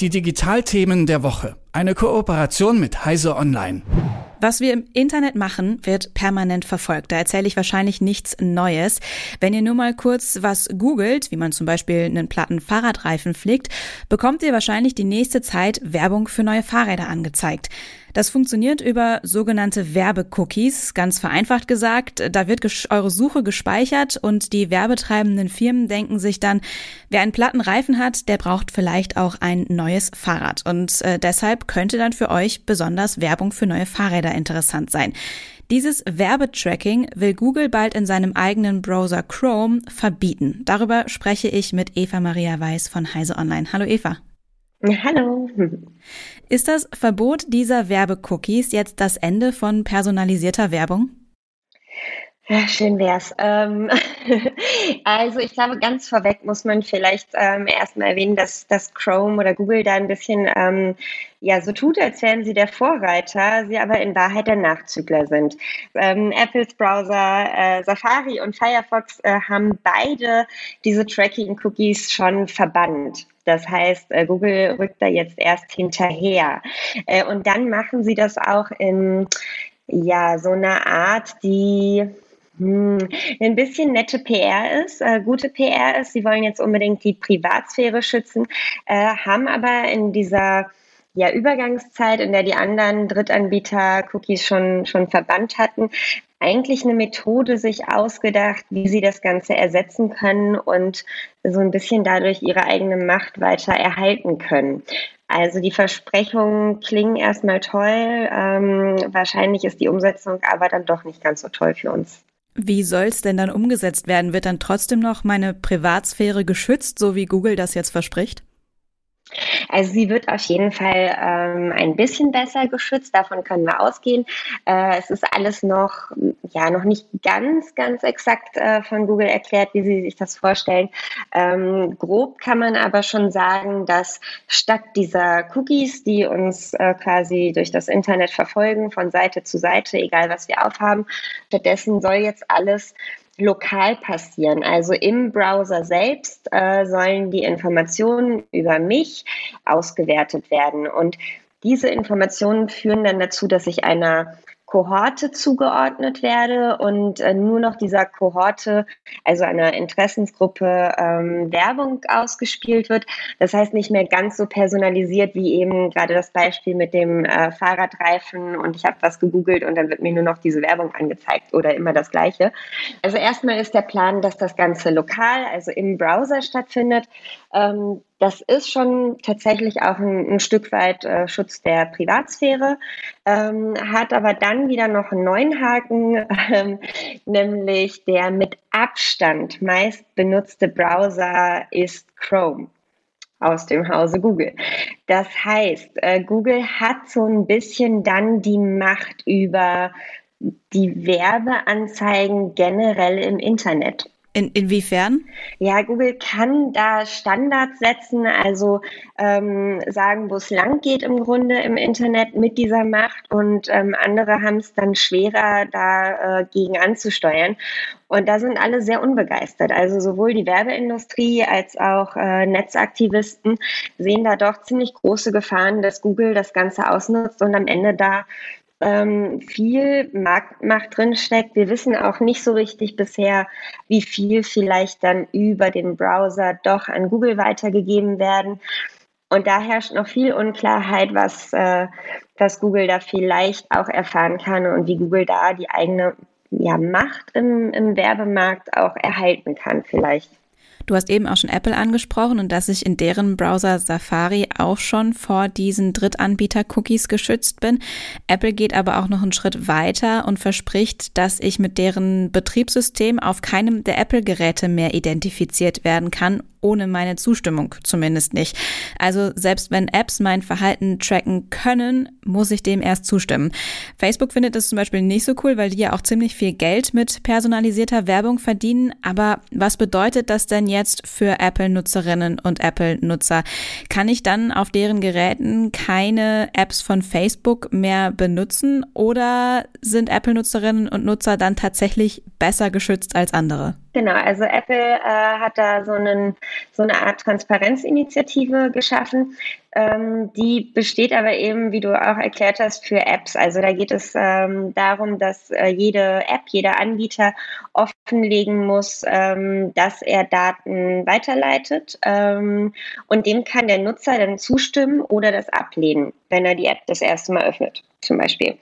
Die Digitalthemen der Woche. Eine Kooperation mit Heise Online. Was wir im Internet machen, wird permanent verfolgt. Da erzähle ich wahrscheinlich nichts Neues. Wenn ihr nur mal kurz was googelt, wie man zum Beispiel einen platten Fahrradreifen pflegt, bekommt ihr wahrscheinlich die nächste Zeit Werbung für neue Fahrräder angezeigt. Das funktioniert über sogenannte Werbecookies, ganz vereinfacht gesagt. Da wird eure Suche gespeichert und die werbetreibenden Firmen denken sich dann, wer einen platten Reifen hat, der braucht vielleicht auch ein neues Fahrrad. Und äh, deshalb könnte dann für euch besonders Werbung für neue Fahrräder interessant sein. Dieses Werbetracking will Google bald in seinem eigenen Browser Chrome verbieten. Darüber spreche ich mit Eva Maria Weiß von Heise Online. Hallo Eva. Hallo. Ist das Verbot dieser Werbecookies jetzt das Ende von personalisierter Werbung? Ja, schön wär's. Ähm, also ich glaube, ganz vorweg muss man vielleicht ähm, erstmal erwähnen, dass, dass Chrome oder Google da ein bisschen ähm, ja so tut, als wären sie der Vorreiter, sie aber in Wahrheit der Nachzügler sind. Ähm, Apples Browser äh, Safari und Firefox äh, haben beide diese Tracking-Cookies schon verbannt. Das heißt, äh, Google rückt da jetzt erst hinterher. Äh, und dann machen sie das auch in ja so einer Art, die hm, ein bisschen nette PR ist, äh, gute PR ist. Sie wollen jetzt unbedingt die Privatsphäre schützen, äh, haben aber in dieser ja, Übergangszeit, in der die anderen Drittanbieter Cookies schon, schon verbannt hatten, eigentlich eine Methode sich ausgedacht, wie sie das Ganze ersetzen können und so ein bisschen dadurch ihre eigene Macht weiter erhalten können. Also die Versprechungen klingen erstmal toll, ähm, wahrscheinlich ist die Umsetzung aber dann doch nicht ganz so toll für uns. Wie soll es denn dann umgesetzt werden? Wird dann trotzdem noch meine Privatsphäre geschützt, so wie Google das jetzt verspricht? Also sie wird auf jeden Fall ähm, ein bisschen besser geschützt, davon können wir ausgehen. Äh, es ist alles noch, ja, noch nicht ganz, ganz exakt äh, von Google erklärt, wie sie sich das vorstellen. Ähm, grob kann man aber schon sagen, dass statt dieser Cookies, die uns äh, quasi durch das Internet verfolgen, von Seite zu Seite, egal was wir aufhaben, stattdessen soll jetzt alles lokal passieren. Also im Browser selbst äh, sollen die Informationen über mich ausgewertet werden. Und diese Informationen führen dann dazu, dass ich einer Kohorte zugeordnet werde und äh, nur noch dieser Kohorte, also einer Interessensgruppe, ähm, Werbung ausgespielt wird. Das heißt nicht mehr ganz so personalisiert wie eben gerade das Beispiel mit dem äh, Fahrradreifen und ich habe was gegoogelt und dann wird mir nur noch diese Werbung angezeigt oder immer das Gleiche. Also erstmal ist der Plan, dass das Ganze lokal, also im Browser stattfindet. Ähm, das ist schon tatsächlich auch ein, ein Stück weit äh, Schutz der Privatsphäre, ähm, hat aber dann wieder noch einen neuen Haken, ähm, nämlich der mit Abstand meist benutzte Browser ist Chrome aus dem Hause Google. Das heißt, äh, Google hat so ein bisschen dann die Macht über die Werbeanzeigen generell im Internet. In, inwiefern? Ja, Google kann da Standards setzen, also ähm, sagen, wo es lang geht im Grunde im Internet mit dieser Macht und ähm, andere haben es dann schwerer, dagegen äh, anzusteuern. Und da sind alle sehr unbegeistert. Also sowohl die Werbeindustrie als auch äh, Netzaktivisten sehen da doch ziemlich große Gefahren, dass Google das Ganze ausnutzt und am Ende da ähm, viel Marktmacht drin steckt. Wir wissen auch nicht so richtig bisher, wie viel vielleicht dann über den Browser doch an Google weitergegeben werden. Und da herrscht noch viel Unklarheit, was, äh, was Google da vielleicht auch erfahren kann und wie Google da die eigene ja, Macht im, im Werbemarkt auch erhalten kann vielleicht. Du hast eben auch schon Apple angesprochen und dass ich in deren Browser Safari auch schon vor diesen Drittanbieter-Cookies geschützt bin. Apple geht aber auch noch einen Schritt weiter und verspricht, dass ich mit deren Betriebssystem auf keinem der Apple-Geräte mehr identifiziert werden kann ohne meine Zustimmung zumindest nicht. Also selbst wenn Apps mein Verhalten tracken können, muss ich dem erst zustimmen. Facebook findet das zum Beispiel nicht so cool, weil die ja auch ziemlich viel Geld mit personalisierter Werbung verdienen. Aber was bedeutet das denn jetzt für Apple-Nutzerinnen und Apple-Nutzer? Kann ich dann auf deren Geräten keine Apps von Facebook mehr benutzen oder sind Apple-Nutzerinnen und Nutzer dann tatsächlich besser geschützt als andere? Genau, also Apple äh, hat da so, einen, so eine Art Transparenzinitiative geschaffen. Ähm, die besteht aber eben, wie du auch erklärt hast, für Apps. Also da geht es ähm, darum, dass äh, jede App, jeder Anbieter offenlegen muss, ähm, dass er Daten weiterleitet. Ähm, und dem kann der Nutzer dann zustimmen oder das ablehnen, wenn er die App das erste Mal öffnet, zum Beispiel.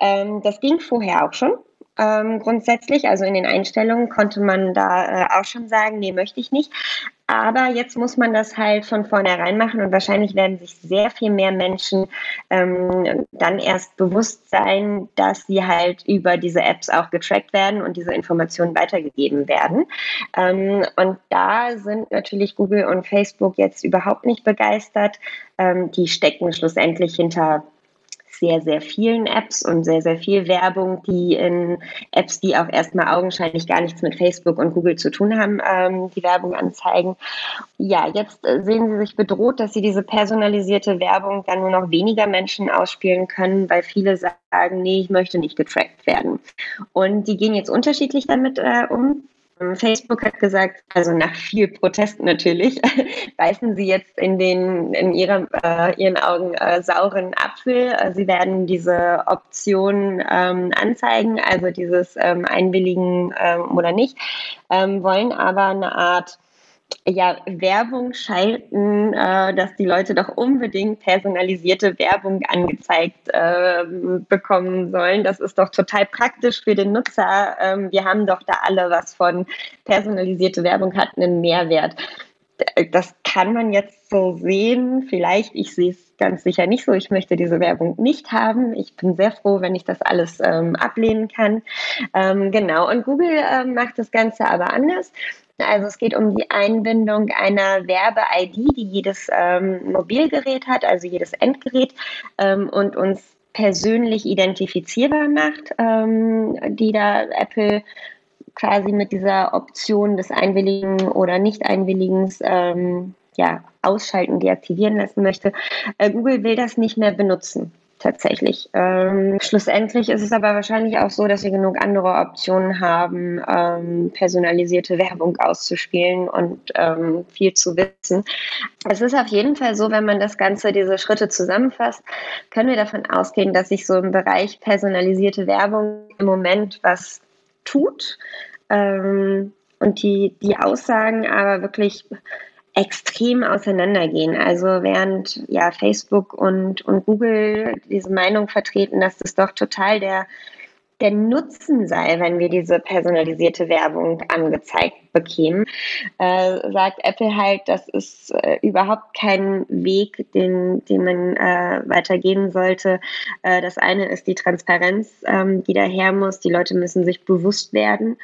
Ähm, das ging vorher auch schon ähm, grundsätzlich. Also in den Einstellungen konnte man da äh, auch schon sagen, nee, möchte ich nicht. Aber jetzt muss man das halt von vornherein machen und wahrscheinlich werden sich sehr viel mehr Menschen ähm, dann erst bewusst sein, dass sie halt über diese Apps auch getrackt werden und diese Informationen weitergegeben werden. Ähm, und da sind natürlich Google und Facebook jetzt überhaupt nicht begeistert. Ähm, die stecken schlussendlich hinter sehr, sehr vielen Apps und sehr, sehr viel Werbung, die in Apps, die auch erstmal augenscheinlich gar nichts mit Facebook und Google zu tun haben, ähm, die Werbung anzeigen. Ja, jetzt äh, sehen sie sich bedroht, dass sie diese personalisierte Werbung dann nur noch weniger Menschen ausspielen können, weil viele sagen, nee, ich möchte nicht getrackt werden. Und die gehen jetzt unterschiedlich damit äh, um. Facebook hat gesagt, also nach viel Protest natürlich, beißen sie jetzt in den in ihrem, äh, ihren Augen äh, sauren Apfel. Sie werden diese Option ähm, anzeigen, also dieses ähm, Einwilligen ähm, oder nicht, ähm, wollen aber eine Art ja, Werbung schalten, äh, dass die Leute doch unbedingt personalisierte Werbung angezeigt äh, bekommen sollen. Das ist doch total praktisch für den Nutzer. Ähm, wir haben doch da alle was von. Personalisierte Werbung hat einen Mehrwert. Das kann man jetzt so sehen. Vielleicht, ich sehe es ganz sicher nicht so. Ich möchte diese Werbung nicht haben. Ich bin sehr froh, wenn ich das alles ähm, ablehnen kann. Ähm, genau. Und Google ähm, macht das Ganze aber anders. Also es geht um die Einbindung einer Werbe-ID, die jedes ähm, Mobilgerät hat, also jedes Endgerät ähm, und uns persönlich identifizierbar macht, ähm, die da Apple quasi mit dieser Option des Einwilligen oder Nicht-Einwilligens ähm, ja, ausschalten, deaktivieren lassen möchte. Äh, Google will das nicht mehr benutzen tatsächlich. Ähm, schlussendlich ist es aber wahrscheinlich auch so, dass wir genug andere Optionen haben, ähm, personalisierte Werbung auszuspielen und ähm, viel zu wissen. Es ist auf jeden Fall so, wenn man das Ganze, diese Schritte zusammenfasst, können wir davon ausgehen, dass sich so im Bereich personalisierte Werbung im Moment was tut. Ähm, und die, die Aussagen aber wirklich extrem auseinandergehen. Also während ja Facebook und, und Google diese Meinung vertreten, dass das doch total der, der Nutzen sei, wenn wir diese personalisierte Werbung angezeigt bekämen, äh, sagt Apple halt, das ist äh, überhaupt kein Weg, den, den man äh, weitergehen sollte. Äh, das eine ist die Transparenz, ähm, die daher muss. Die Leute müssen sich bewusst werden,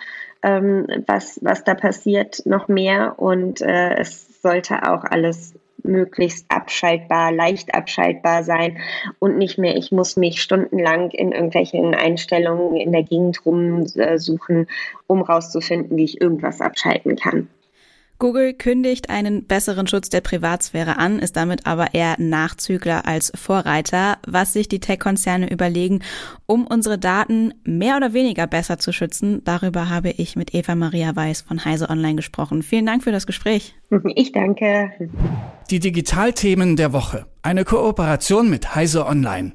ähm, was, was da passiert, noch mehr. Und äh, es sollte auch alles möglichst abschaltbar, leicht abschaltbar sein und nicht mehr, ich muss mich stundenlang in irgendwelchen Einstellungen in der Gegend rumsuchen, um rauszufinden, wie ich irgendwas abschalten kann. Google kündigt einen besseren Schutz der Privatsphäre an, ist damit aber eher Nachzügler als Vorreiter, was sich die Tech-Konzerne überlegen, um unsere Daten mehr oder weniger besser zu schützen. Darüber habe ich mit Eva Maria Weiß von Heise Online gesprochen. Vielen Dank für das Gespräch. Ich danke. Die Digitalthemen der Woche. Eine Kooperation mit Heise Online.